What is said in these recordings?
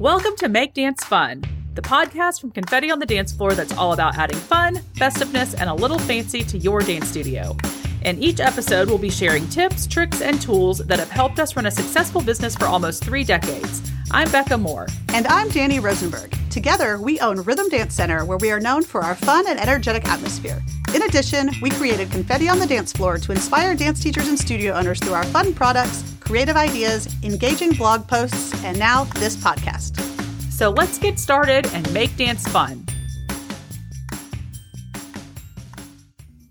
Welcome to Make Dance Fun, the podcast from Confetti on the Dance Floor that's all about adding fun, festiveness, and a little fancy to your dance studio. In each episode, we'll be sharing tips, tricks, and tools that have helped us run a successful business for almost three decades. I'm Becca Moore. And I'm Danny Rosenberg. Together, we own Rhythm Dance Center, where we are known for our fun and energetic atmosphere. In addition, we created Confetti on the Dance Floor to inspire dance teachers and studio owners through our fun products, creative ideas, engaging blog posts, and now this podcast. So let's get started and make dance fun.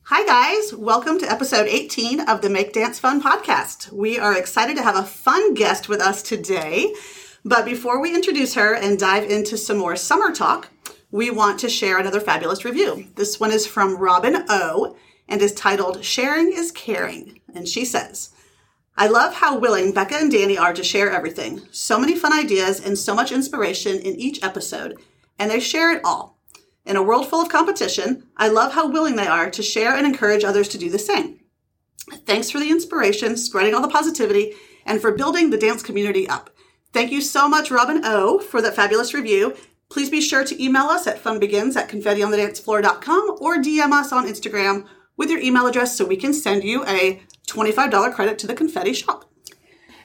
Hi, guys. Welcome to episode 18 of the Make Dance Fun podcast. We are excited to have a fun guest with us today. But before we introduce her and dive into some more summer talk, we want to share another fabulous review. This one is from Robin O and is titled Sharing is Caring. And she says, I love how willing Becca and Danny are to share everything. So many fun ideas and so much inspiration in each episode, and they share it all. In a world full of competition, I love how willing they are to share and encourage others to do the same. Thanks for the inspiration, spreading all the positivity, and for building the dance community up. Thank you so much, Robin O, for that fabulous review. Please be sure to email us at funbegins at confettionthedancefloor.com or DM us on Instagram with your email address so we can send you a $25 credit to the confetti shop.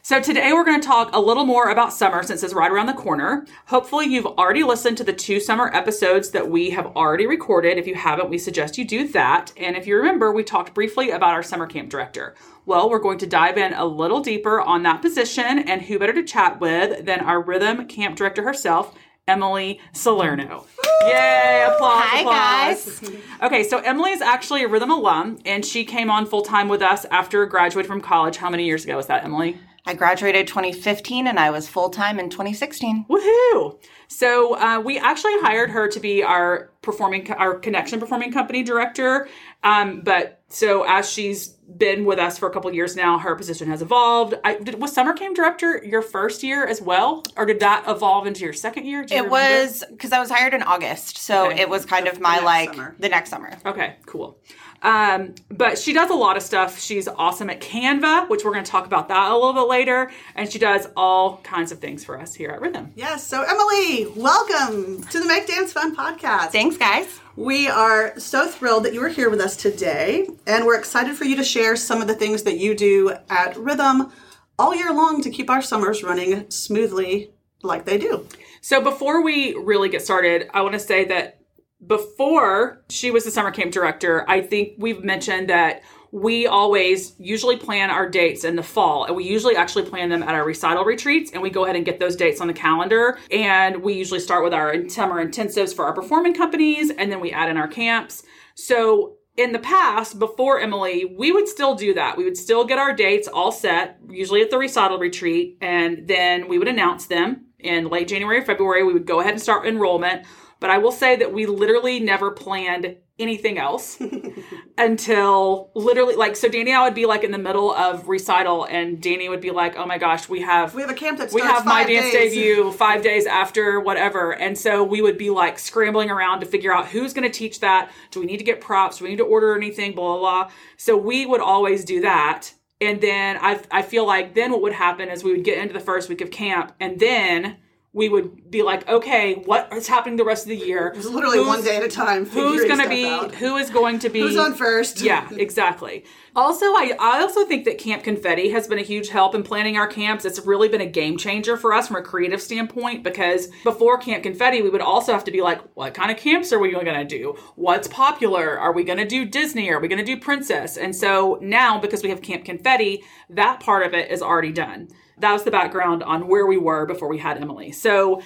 So today we're going to talk a little more about summer since it's right around the corner. Hopefully you've already listened to the two summer episodes that we have already recorded. If you haven't, we suggest you do that. And if you remember, we talked briefly about our summer camp director. Well, we're going to dive in a little deeper on that position and who better to chat with than our rhythm camp director herself, Emily Salerno. Yay, applause. Hi, applause. guys. Okay, so Emily is actually a rhythm alum and she came on full time with us after graduating from college. How many years ago was that, Emily? I graduated 2015 and I was full time in 2016. Woohoo! So uh, we actually hired her to be our performing, our connection performing company director. Um, but so as she's been with us for a couple years now, her position has evolved. I, did, was summer camp director your first year as well, or did that evolve into your second year? You It remember? was because I was hired in August, so Okay. it was kind of my like summer. the next summer. Okay, cool. Um, but she does a lot of stuff. She's awesome at Canva, which we're going to talk about that a little bit later. And she does all kinds of things for us here at Rhythm. Yes, so Emily, welcome to the Make Dance Fun podcast. Thanks, guys. We are so thrilled that you are here with us today, and we're excited for you to share some of the things that you do at Rhythm all year long to keep our summers running smoothly like they do. So before we really get started, I want to say that before she was the summer camp director, I think we've mentioned that we always usually plan our dates in the fall and we usually actually plan them at our recital retreats and we go ahead and get those dates on the calendar and we usually start with our summer intensives for our performing companies and then we add in our camps. So in the past, before Emily, we would still do that. We would still get our dates all set, usually at the recital retreat, and then we would announce them in late January February. We would go ahead and start enrollment. But I will say that we literally never planned anything else until literally like so Danny and I would be like in the middle of recital and Danny would be like, Oh my gosh, we have We have a camp that we have my five dance debut five days after whatever. And so we would be like scrambling around to figure out who's going to teach that. Do we need to get props? Do we need to order anything? Blah blah blah. So we would always do that. And then I, I feel like then what would happen is we would get into the first week of camp and then we would be like okay what is happening the rest of the year? It was literally Who's- one day at a time. who's going to be out. who is going to be Who's on first? yeah exactly. Also I, I also think that camp confetti has been a huge help in planning our camps. It's really been a game changer for us from a creative standpoint because before camp confetti we would also have to be like what kind of camps are we going to do? What's popular? Are we going to do disney? Are we going to do princess? And so now because we have camp confetti that part of it is already done that was the background on where we were before we had emily so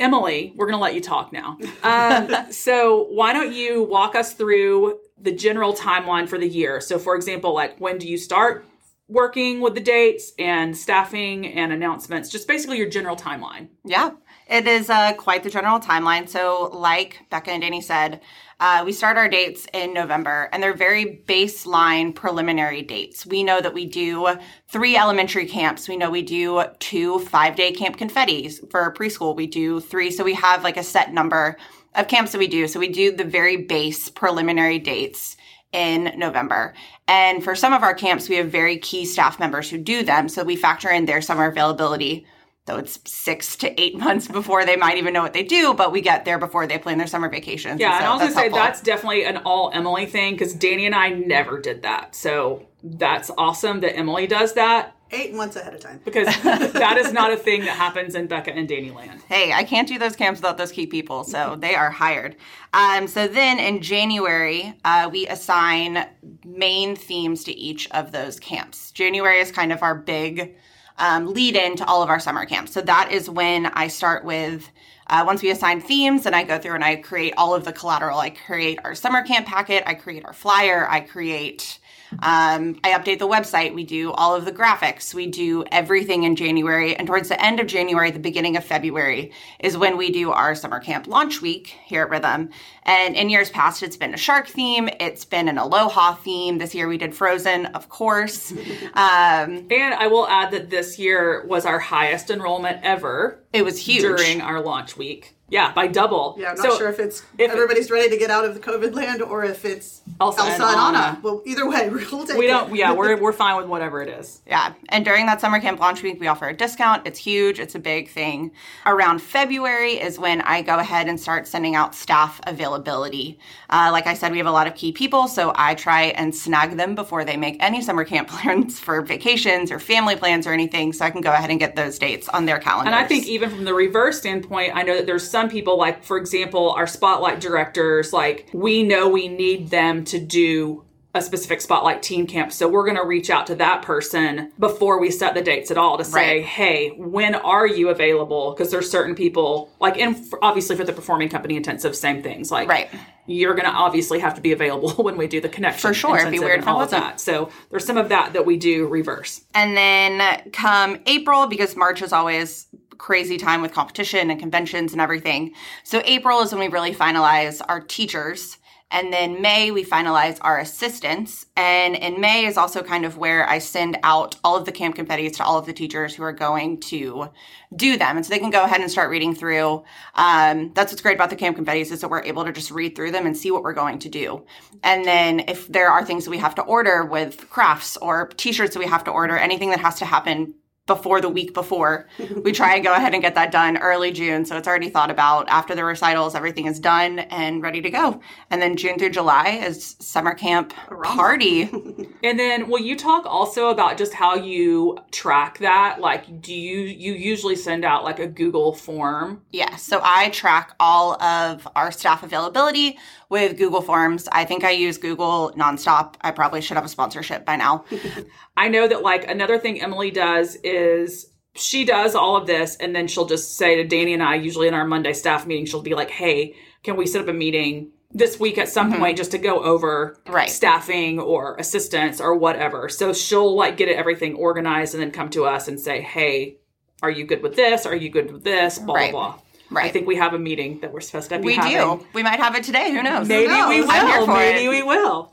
Emily, we're going to let you talk now. Um, so, why don't you walk us through the general timeline for the year? So, for example, like when do you start working with the dates and staffing and announcements? Just basically your general timeline. Yeah, it is uh, quite the general timeline. So, like Becca and Danny said, uh, we start our dates in November, and they're very baseline preliminary dates. We know that we do three elementary camps. We know we do two five day camp confettis for preschool. We do three. So, we have like a set number of camps that we do. So, we do the very base preliminary dates in November. And for some of our camps, we have very key staff members who do them. So we factor in their summer availability though it's six to eight months before they might even know what they do, but we get there before they plan their summer vacations. Yeah, and, so I was gonna say helpful. that's definitely an all Emily thing because Danny and I never did that. So that's awesome that Emily does that Eight months ahead of time. because that is not a thing that happens in Becca and Danny land. hey, I can't do those camps without those key people, so they are hired. Um, so then in January, uh, we assign main themes to each of those camps. January is kind of our big um, lead in to all of our summer camps. So that is when I start with. Uh, once we assign themes, and I go through and I create all of the collateral. I create our summer camp packet. I create our flyer. I create um, I update the website. We do all of the graphics. We do everything in January. And towards the end of January, the beginning of February is when we do our summer camp launch week here at Rhythm. And in years past, it's been a shark theme, it's been an aloha theme. This year we did Frozen, of course. Um, And I will add that this year was our highest enrollment ever it was huge. during our launch week. Yeah, by double. Yeah, I'm not So sure if it's if- everybody's ready to get out of the COVID land or if it's Elsa Elsa, and and, Anna. Anna. Well, either way, we'll take we don't. Yeah, we're we're fine with whatever it is. Yeah. And during that summer camp launch week, we offer a discount. It's huge, it's a big thing. Around February is when I go ahead and start sending out staff availability. Uh, like I said, we have a lot of key people, so I try and snag them before they make any summer camp plans for vacations or family plans or anything, so I can go ahead and get those dates on their calendars. And I think even from the reverse standpoint, I know that there's some people like, for example, our spotlight directors, like we know we need them to do a specific spotlight team camp. So we're going to reach out to that person before we set the dates at all to say, Right. hey, when are you available? Because there's certain people, like, and f- obviously for the performing company intensive, same things. Like, Right. you're going to obviously have to be available when we do the connection. For sure. It'd be weird if all of that. So there's some of that that we do reverse. And then come April, because March is always crazy time with competition and conventions and everything. So April is when we really finalize our teachers. And then May, we finalize our assistants. And in May is also kind of where I send out all of the camp confettis to all of the teachers who are going to do them. And so they can go ahead and start reading through. Um, that's what's great about the camp confettis is that we're able to just read through them and see what we're going to do. And then if there are things that we have to order with crafts or t-shirts that we have to order, anything that has to happen before the week before. We try and go ahead and get that done early June. So it's already thought about after the recitals, everything is done and ready to go. And then June through July is summer camp party. And then will you talk also about just how you track that? Like do you you usually send out like a Google form? Yeah, so I track all of our staff availability with Google Forms. I think I use Google nonstop. I probably should have a sponsorship by now. I know that like another thing Emily does is she does all of this and then she'll just say to Danny and I usually in our Monday staff meeting she'll be like, "Hey, can we set up a meeting this week at some mm-hmm. point just to go over Right. staffing or assistance or whatever." So she'll like get everything organized and then come to us and say, "Hey, are you good with this? Are you good with this?" blah Right. blah blah. Right. I think we have a meeting that we're supposed to be we having. do. We might have it today. Who knows? Maybe knows? we will. I'm here for Maybe it. we will.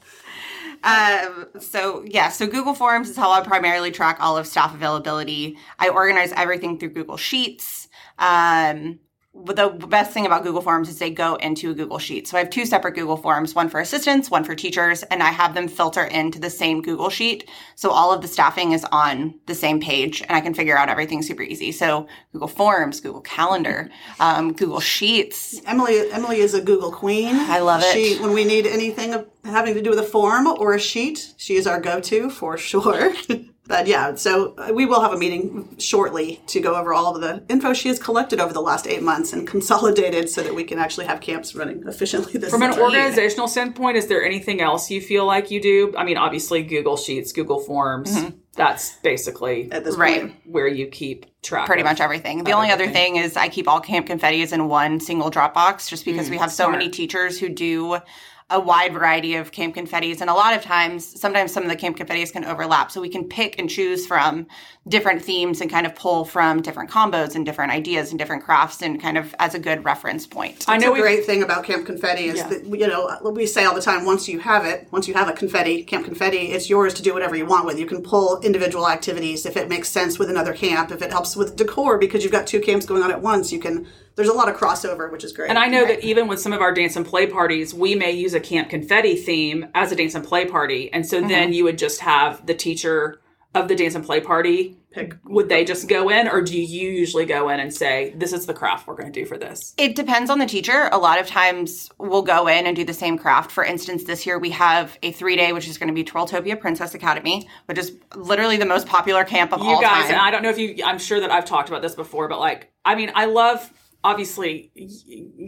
Um, so yeah, so Google Forms is how I primarily track all of staff availability. I organize everything through Google Sheets. Um, the best thing about Google Forms is they go into a Google Sheet. So I have two separate Google Forms, one for assistants, one for teachers, and I have them filter into the same Google Sheet. So all of the staffing is on the same page and I can figure out everything super easy. So Google Forms, Google Calendar, um, Google Sheets. Emily Emily is a Google queen. I love it. She when we need anything having to do with a form or a sheet, she is our go-to for sure. but yeah, so uh, we will have a meeting shortly to go over all of the info she has collected over the last eight months and consolidated so that we can actually have camps running efficiently this From an summer. organizational standpoint, is there anything else you feel like you do? I mean, obviously Google Sheets, Google Forms. That's basically at this Right. point. where you keep track. pretty of much everything. The only other thing is I keep all camp confettis in one single Dropbox just because we have so many teachers who do a wide variety of camp confettis and a lot of times sometimes some of the camp confettis can overlap so we can pick and choose from different themes and kind of pull from different combos and different ideas and different crafts and kind of as a good reference point. I That's know a great thing about Camp Confetti is Yeah. that you know we say all the time once you have it, once you have a confetti Camp Confetti, it's yours to do whatever you want with. You can pull individual activities if it makes sense with another camp, if it helps with decor because you've got two camps going on at once. You can. There's a lot of crossover, which is great. And I know that even with some of our dance and play parties, we may use a camp confetti theme as a dance and play party. And so Mm-hmm. then you would just have the teacher of the dance and play party pick? would they just go in or do you usually go in and say this is the craft we're going to do for this It depends on the teacher. A lot of times we'll go in and do the same craft. For instance, this year we have a three day, which is going to be Twirltopia Princess Academy, which is literally the most popular camp of all time. you all guys time. and i don't know if you i'm sure that i've talked about this before but like i mean i love obviously y-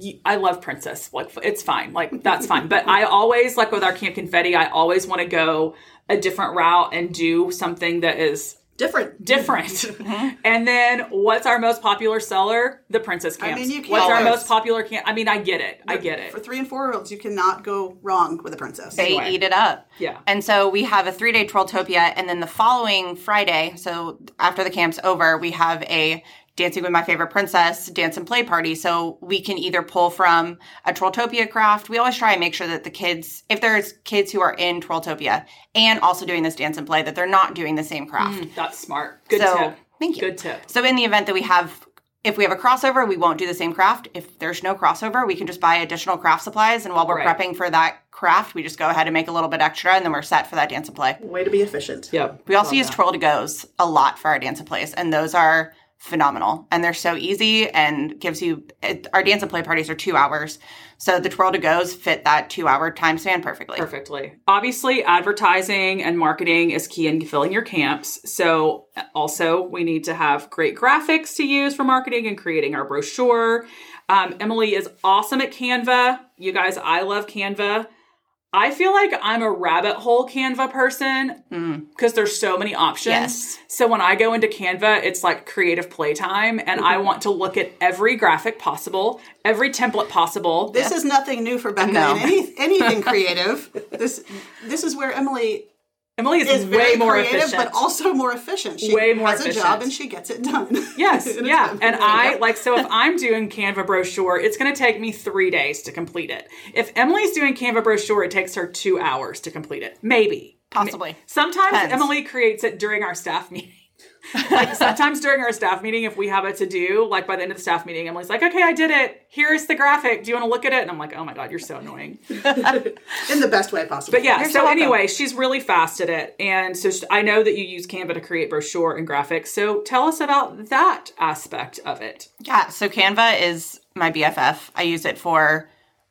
y- i love princess like it's fine like that's fine but i always like with our camp confetti i always want to go a different route and do something that is Different. different uh-huh. and then what's our most popular seller the princess camps mean, you can't what's our most popular camp i mean i get it i get it For three and four year olds, you cannot go wrong with a princess. they Anyway. eat it up. Yeah. And so we have a three day Twirltopia, and then the following Friday, so after the camp's over, we have a Dancing with My Favorite Princess dance and play party. So we can either pull from a Twirltopia craft. We always try and make sure that the kids, if there's kids who are in Twirltopia and also doing this dance and play, that they're not doing the same craft. Mm, that's smart good so tip thank you. good tip So in the event that we have if we have a crossover, we won't do the same craft. If there's no crossover, we can just buy additional craft supplies and while we're Right. prepping for that craft, we just go ahead and make a little bit extra and then we're set for that dance and play. Way to be efficient. yep We also Love use that. twirl to goes a lot for our dance and plays and those are phenomenal and they're so easy and gives you it, our dance and play parties are 2 hours. So the twirl to goes fit that 2 hour time span perfectly. Perfectly. Obviously, advertising and marketing is key in filling your camps. So, also, we need to have great graphics to use for marketing and creating our brochure. Um, Emily is awesome at Canva. You guys, I love Canva. I feel like I'm a rabbit hole Canva person mm. because there's so many options. Yes. So when I go into Canva, it's like creative playtime, and I mm-hmm. want to look at every graphic possible, every template possible. This is nothing new for Becca No. in any, anything creative. This this is where Emily Emily is, is way more creative, efficient. but also more efficient. She Way more has a job and she gets it done. Yes, yeah. And. I like so if I'm doing Canva brochure, it's going to take me 3 days to complete it. If Emily's doing Canva brochure, it takes her 2 hours to complete it. Maybe. Possibly. Sometimes Depends. Emily creates it during our staff meeting. Like sometimes during our staff meeting, if we have a to do, like by the end of the staff meeting, Emily's like, "Okay, I did it. Here's the graphic. Do you want to look at it?" And I'm like, "Oh my god, you're so annoying." in the best way possible. But yeah, You're so, so anyway, she's really fast at it. And so sh- I know that you use Canva to create brochure and graphics. So tell us about that aspect of it. Yeah, so Canva is my BFF. I use it for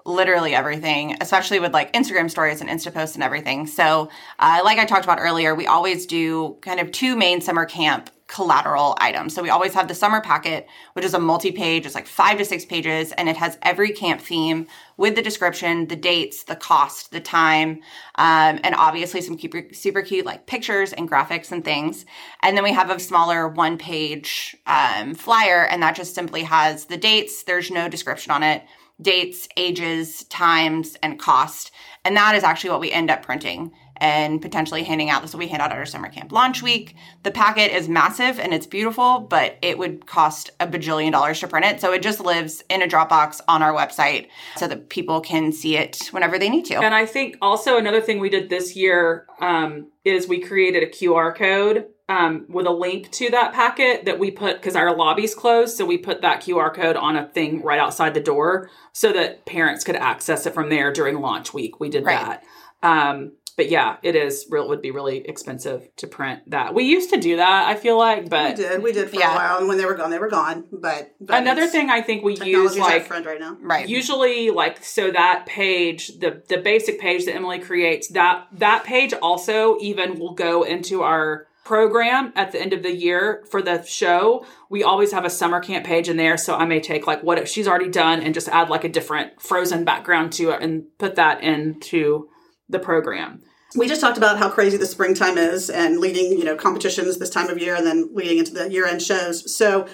literally everything, especially with like Instagram stories and Insta posts and everything. So, uh, like I talked about earlier, we always do kind of two main summer camp collateral items. So we always have the summer packet, which is a multi-page, it's like five to six pages, and it has every camp theme with the description, the dates, the cost, the time, um, and obviously some super, super cute like pictures and graphics and things. And then we have a smaller one-page um, flyer, and that just simply has the dates. There's no description on it. Dates, ages, times, and cost. And that is actually what we end up printing and potentially handing out. This will be handed out at our summer camp launch week. The packet is massive and it's beautiful, but it would cost a bajillion dollars to print it. So it just lives in a Dropbox on our website so that people can see it whenever they need to. And I think also another thing we did this year um, is we created a QR code um, with a link to that packet that we put because our lobby's closed. So we put that QR code on a thing right outside the door so that parents could access it from there during launch week. We did Right. that. Um, but yeah, it is real. Would be really expensive to print that. We used to do that. I feel like, but we but did. We did for Yeah. a while, and when they were gone, they were gone. But, but another thing I think we use technology's our like friend right now. right. usually like so that page the the basic page that emily creates that that page also even will go into our program at the end of the year for the show we always have a summer camp page in there so i may take like what she's already done and just add like a different frozen background to it and put that into the program We just talked about how crazy the springtime is and leading, you know, competitions this time of year and then leading into the year end shows. So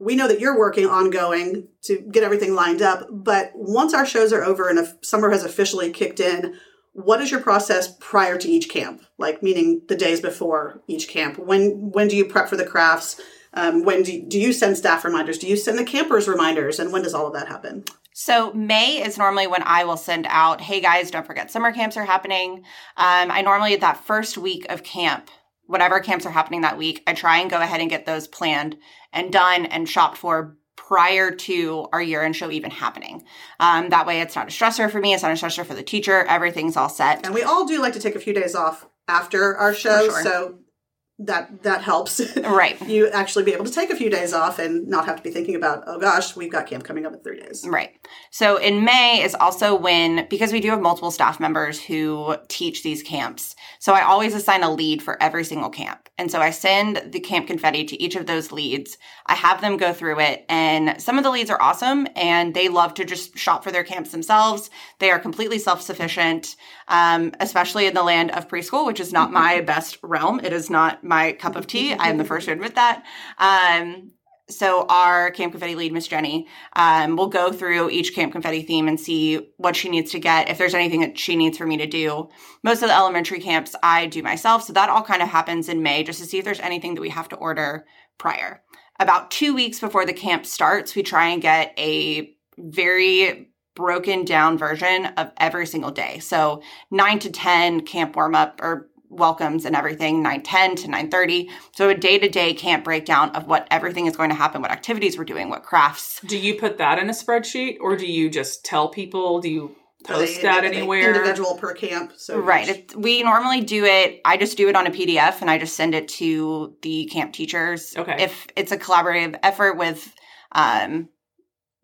we know that you're working ongoing to get everything lined up. But once our shows are over and if summer has officially kicked in, what is your process prior to each camp? Like meaning the days before each camp. When when do you prep for the crafts? Um, when do you, do you send staff reminders? Do you send the campers reminders? And when does all of that happen? So May is normally when I will send out, hey guys, don't forget summer camps are happening. Um, I normally at that first week of camp, whatever camps are happening that week, I try and go ahead and get those planned and done and shopped for prior to our year end show even happening. Um, that way it's not a stressor for me, it's not a stressor for the teacher, everything's all set. And we all do like to take a few days off after our show. sure. So that that helps. Right. you actually be able to take a few days off and not have to be thinking about, oh gosh, we've got camp coming up in three days. Right. So in May is also when, because we do have multiple staff members who teach these camps. So I always assign a lead for every single camp. And so I send the camp confetti to each of those leads. I have them go through it and some of the leads are awesome and they love to just shop for their camps themselves. They are completely self-sufficient, um, especially in the land of preschool, which is not my best realm. It is not my cup of tea. I am the first to admit that. Um, so our camp confetti lead miss jenny um, will go through each camp confetti theme and see what she needs to get if there's anything that she needs for me to do most of the elementary camps i do myself so that all kind of happens in may just to see if there's anything that we have to order prior about two weeks before the camp starts we try and get a very broken down version of every single day so 9 to 10 camp warm up or welcomes and everything 910 to 930 so a day-to-day camp breakdown of what everything is going to happen what activities we're doing what crafts Do you put that in a spreadsheet or do you just tell people? Do you Are they post that indi- anywhere? Individual per camp. So right each- it, we normally do it i just do it on a pdf and i just send it to the camp teachers Okay. if it's a collaborative effort with um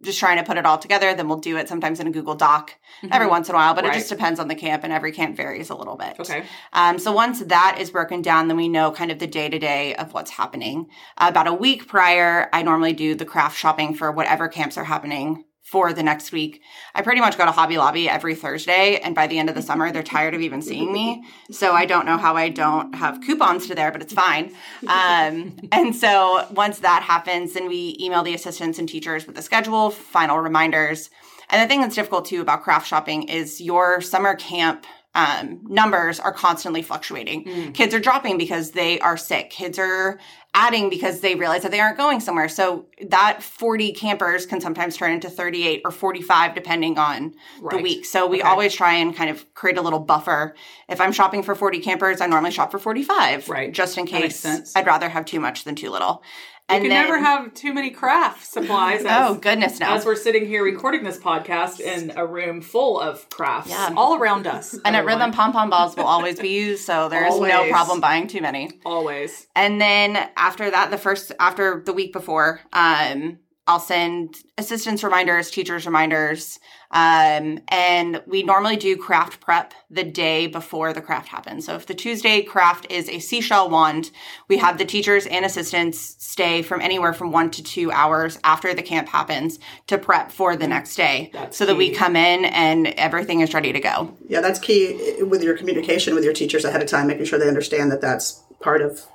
just trying to put it all together then we'll do it sometimes in a google doc every Mhm. once in a while but Right. it just depends on the camp and every camp varies a little bit Okay. Um, so once that is broken down, then we know kind of the day to day of what's happening. about a week prior, I normally do the craft shopping for whatever camps are happening for the next week. I pretty much go to Hobby Lobby every Thursday, and by the end of the summer, they're tired of even seeing me. So I don't know how I don't have coupons to there, but it's fine. Um, and so once that happens, then we email the assistants and teachers with the schedule, final reminders. And the thing that's difficult too about craft shopping is your summer camp um, numbers are constantly fluctuating. Mm. Kids are dropping because they are sick. Kids are adding because they realize that they aren't going somewhere. So that 40 campers can sometimes turn into 38 or 45 depending on the week. So we Okay. always try and kind of create a little buffer. If I'm shopping for 40 campers, I normally shop for 45. Right. Just in case. I'd rather have too much than too little. You can then- never have too many craft supplies. Oh goodness, no. As we're sitting here recording this podcast in a room full of crafts Yeah. all around us. and at. Rhythm Pom Pom Balls will always be used, so there's no problem buying too many. Always. And then after that, the first after the week before, um, I'll send assistants reminders, teachers reminders, um, and we normally do craft prep the day before the craft happens. So if the Tuesday craft is a seashell wand, we have the teachers and assistants stay from anywhere from one to two hours after the camp happens to prep for the next day, That's so that we come in and everything is ready to go. Yeah, that's key with your communication with your teachers ahead of time, making sure they understand that that's part of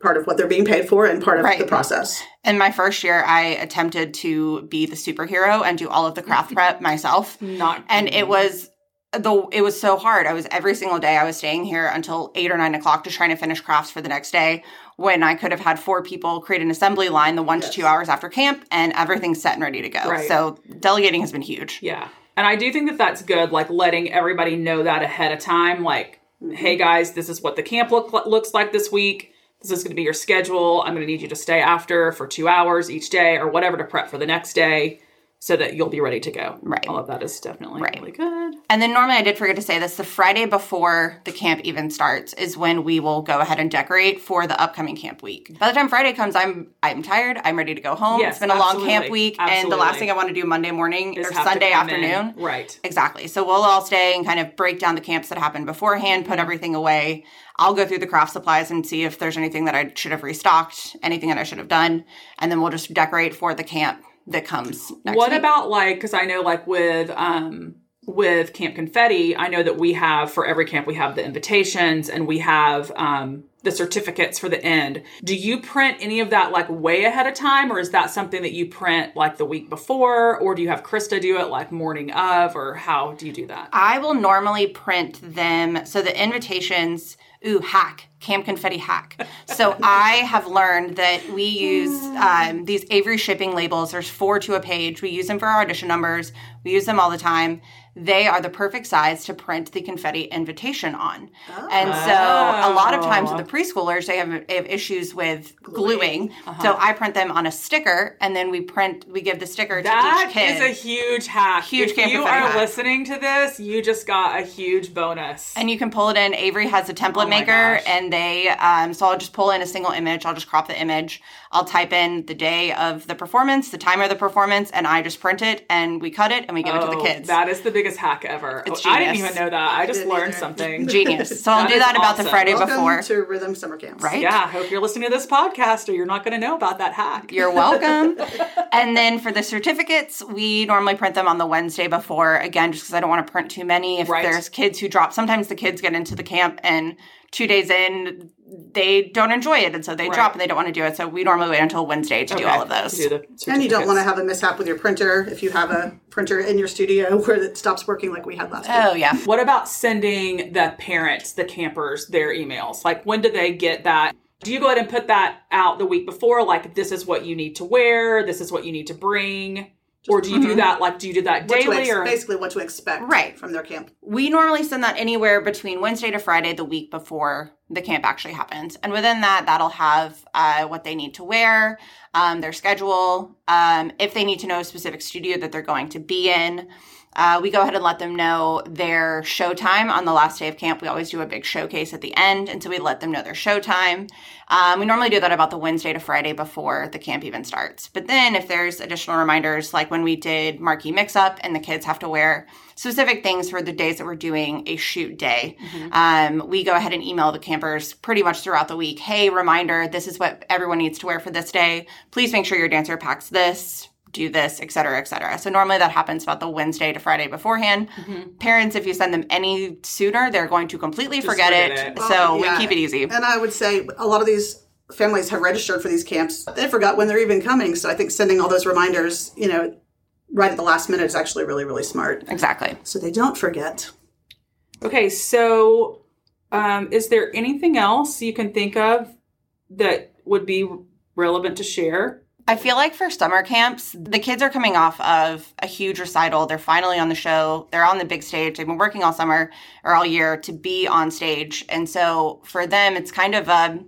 part of what they're being paid for and part of Right. the process. In my first year, I attempted to be the superhero and do all of the craft prep myself. Not and it was the it was so hard. I was every single day I was staying here until eight or nine o'clock just trying to finish crafts for the next day. When I could have had four people create an assembly line the one Yes. to two hours after camp, and everything's set and ready to go. Right. So delegating has been huge. Yeah. And I do think that that's good, like letting everybody know that ahead of time. Like, mm-hmm. hey guys, this is what the camp look, looks like this week. This is going to be your schedule. I'm going to need you to stay after for two hours each day or whatever to prep for the next day so that you'll be ready to go. Right. All of that is definitely Right. really good. And then normally I did forget to say this, the Friday before the camp even starts is when we will go ahead and decorate for the upcoming camp week. By the time Friday comes, I'm I'm tired, I'm ready to go home. Yes, it's been a long camp absolutely. week and the last thing I want to do Monday morning Is or Sunday come in. afternoon. Right. Exactly. So we'll all stay and kind of break down the camps that happened beforehand, put everything away. I'll go through the craft supplies and see if there's anything that I should have restocked, anything that I should have done, and then we'll just decorate for the camp that comes next what week. about like because i know like with um with camp confetti i know that we have for every camp we have the invitations and we have um the certificates for the end do you print any of that like way ahead of time or is that something that you print like the week before or do you have krista do it like morning of or how do you do that I will normally print them. So the invitations, ooh, hack, Camp Confetti hack. So I have learned that we use um, these Avery shipping labels. There's four to a page. We use them for our audition numbers. We use them all the time. They are the perfect size to print the confetti invitation on. And so a lot of times with the preschoolers, they have, they have issues with gluing. So I print them on a sticker and then we print, we give the sticker to That each kid. is a huge hack Huge if you are hack. listening to this you just got a huge bonus and you can pull it in. Avery has a template Oh maker, gosh. and and they, um, so I'll just pull in a single image. I'll just crop the image. I'll type in the day of the performance, the time of the performance, and I just print it and we cut it and we give it to the Oh, kids. That is the biggest hack ever. It's Oh, I didn't even know that. I just learned either. something. Genius. So I'll do is that about the. Friday Welcome before. to Rhythm Summer Camps. Right? Yeah, I hope you're listening to this podcast or you're not going to know about that hack. You're welcome. and then for the certificates, we normally print them on the Wednesday before, again, just because I don't want to print too many. If Right. there's kids who drop, sometimes the kids get into the camp and two days in, they don't enjoy it. And so they Right. drop and they don't want to do it. So we normally wait until Wednesday to do all of those. And you don't want to have a mishap with your printer if you have a printer in your studio where it stops working like we had last week. Oh, yeah. What about sending the parents, the campers, their emails? Like, when do they get that? Do you go ahead and put that out the week before? Like, this is what you need to wear, this is what you need to bring? Or do you do that, like, do you do that What daily ex- or? basically what to expect Right. from their camp. We normally send that anywhere between Wednesday to Friday, the week before the camp actually happens. And within that, that'll have uh, what they need to wear, um, their schedule, um, if they need to know a specific studio that they're going to be in. Uh, we go ahead and let them know their show time on the last day of camp. We always do a big showcase at the end, and so we let them know their show time. Um, we normally do that about the Wednesday to Friday before the camp even starts. But then, if there's additional reminders, like when we did marquee mix up, and the kids have to wear specific things for the days that we're doing a shoot day, um, we go ahead and email the campers pretty much throughout the week. Hey, reminder, this is what everyone needs to wear for this day. Please make sure your dancer packs this do this, et cetera, et cetera. So normally that happens about the Wednesday to Friday beforehand. Parents, if you send them any sooner, they're going to completely forget, forget it. it. So Well, yeah. we keep it easy. And I would say a lot of these families have registered for these camps. They forgot when they're even coming. So I think sending all those reminders, you know, right at the last minute is actually really, really smart. Exactly. So they don't forget. Okay, so um, is there anything else you can think of that would be relevant to share? I feel like for summer camps, the kids are coming off of a huge recital. They're finally on the show. They're on the big stage. They've been working all summer or all year to be on stage. And so for them, it's kind of a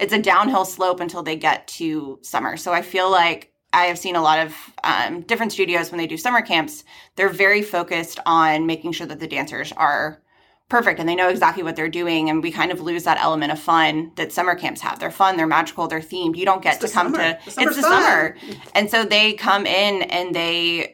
it's a downhill slope until they get to summer. So I feel like I have seen a lot of um, different studios when they do summer camps. They're very focused on making sure that the dancers are perfect and they know exactly what they're doing and we kind of lose that element of fun that summer camps have they're fun they're magical they're themed you don't get It's to come summer. to The it's the fun. summer and so they come in and they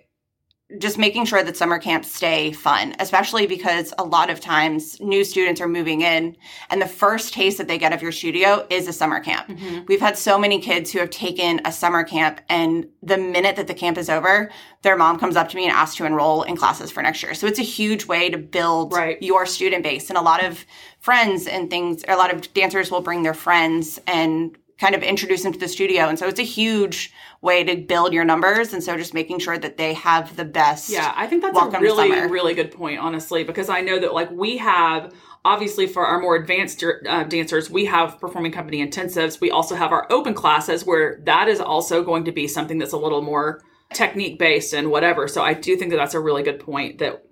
just making sure that summer camps stay fun especially because a lot of times new students are moving in and the first taste that they get of your studio is a summer camp. Mm-hmm. We've had so many kids who have taken a summer camp and the minute that the camp is over their mom comes up to me and asks to enroll in classes for next year. So it's a huge way to build Right. your student base. And a lot of friends and things a lot of dancers will bring their friends and kind of introduce them to the studio and so it's a huge way to build your numbers and so just making sure that they have the best Yeah, I think that's a really, really good point, honestly, because I know that like we have obviously for our more advanced uh, dancers, we have performing company intensives. We also have our open classes where that is also going to be something that's a little more technique based and whatever. So I do think that that's a really good point that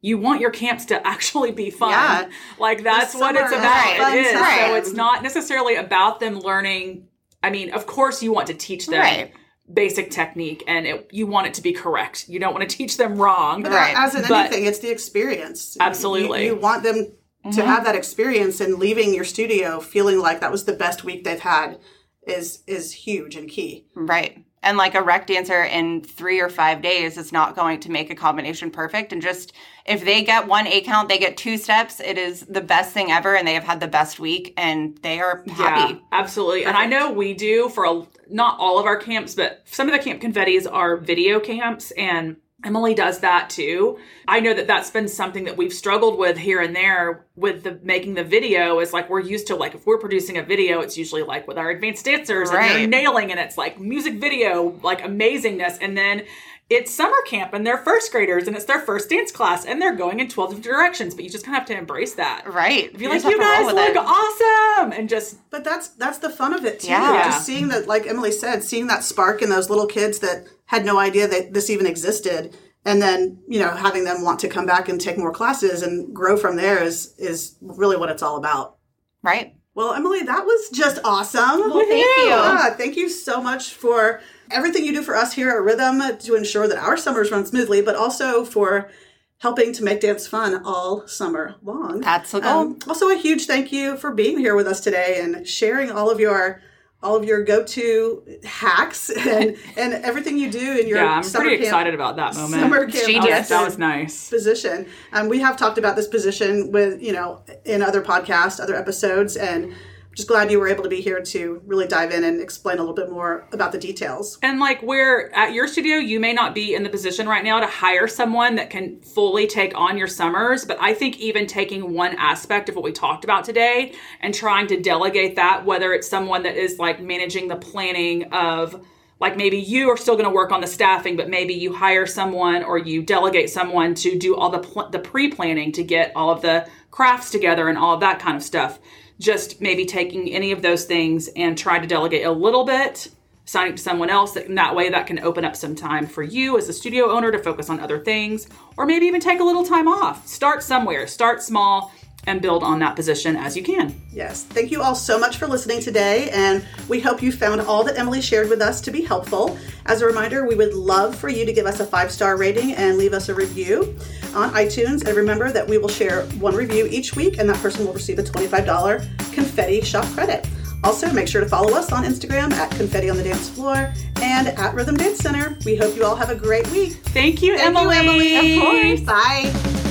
you want your camps to actually be fun. Yeah. Like that's what it's about. fun It is. So it's not necessarily about them learning. I mean, of course you want to teach them Right. basic technique and it, you want it to be correct. You don't want to teach them wrong. But Right. as in But- anything, it's the experience. Absolutely. You, you want them to mm-hmm. have that experience and leaving your studio feeling like that was the best week they've had is is huge and key. Right. And like a rec dancer in three or five days is not going to make a combination perfect. And just if they get one A count, they get two steps. It is the best thing ever, and they have had the best week, and they are happy. Yeah, absolutely. And I know we do for a, not all of our camps, but some of the camp confettis are video camps, and Emily does that too. I know that that's been something that we've struggled with here and there with the making the video. Is like we're used to like if we're producing a video, it's usually like with our advanced dancers and they're nailing, and it's like music video, like amazingness, and then. It's summer camp and they're first graders and it's their first dance class and they're going in 12 different directions, but you just kind of have to embrace that. Right. Be You like, you guys with look it." awesome! And just But that's that's the fun of it too. Yeah. Just seeing that, like Emily said, seeing that spark in those little kids that had no idea that this even existed, and then you know having them want to come back and take more classes and grow from there is is really what it's all about. Right. Well, Emily, that was just awesome. Well, thank you. Yeah, thank you so much for everything you do for us here at Rhythm to ensure that our summers run smoothly, but also for helping to make dance fun all summer long. That's the goal. Um, also, a huge thank you for being here with us today and sharing all of your all of your go-to hacks and and everything you do in your Yeah, I'm summer pretty camp, excited about that moment. summer camp Genius. That was, hosted that was nice. position. Um, we have talked about this position with you know in other podcasts, other episodes, and just glad you were able to be here to really dive in and explain a little bit more about the details. And like where at your studio, you may not be in the position right now to hire someone that can fully take on your summers. But I think even taking one aspect of what we talked about today and trying to delegate that, whether it's someone that is like managing the planning of like maybe you are still going to work on the staffing, but maybe you hire someone or you delegate someone to do all the pl- the pre planning to get all of the crafts together and all of that kind of stuff. Just maybe taking any of those things and try to delegate a little bit, assigning it to someone else. And that way, that can open up some time for you as a studio owner to focus on other things, or maybe even take a little time off. Start somewhere, start small, and build on that position as you can. Yes. Thank you all so much for listening today, and we hope you found all that Emily shared with us to be helpful. As a reminder, we would love for you to give us a five star rating and leave us a review on iTunes. And remember that we will share one review each week, and that person will receive a $25 confetti shop credit. Also, make sure to follow us on Instagram at Confetti on the Dance Floor and at Rhythm Dance Center. We hope you all have a great week. Thank you, Thank Emily. you, Emily. Of course. Bye.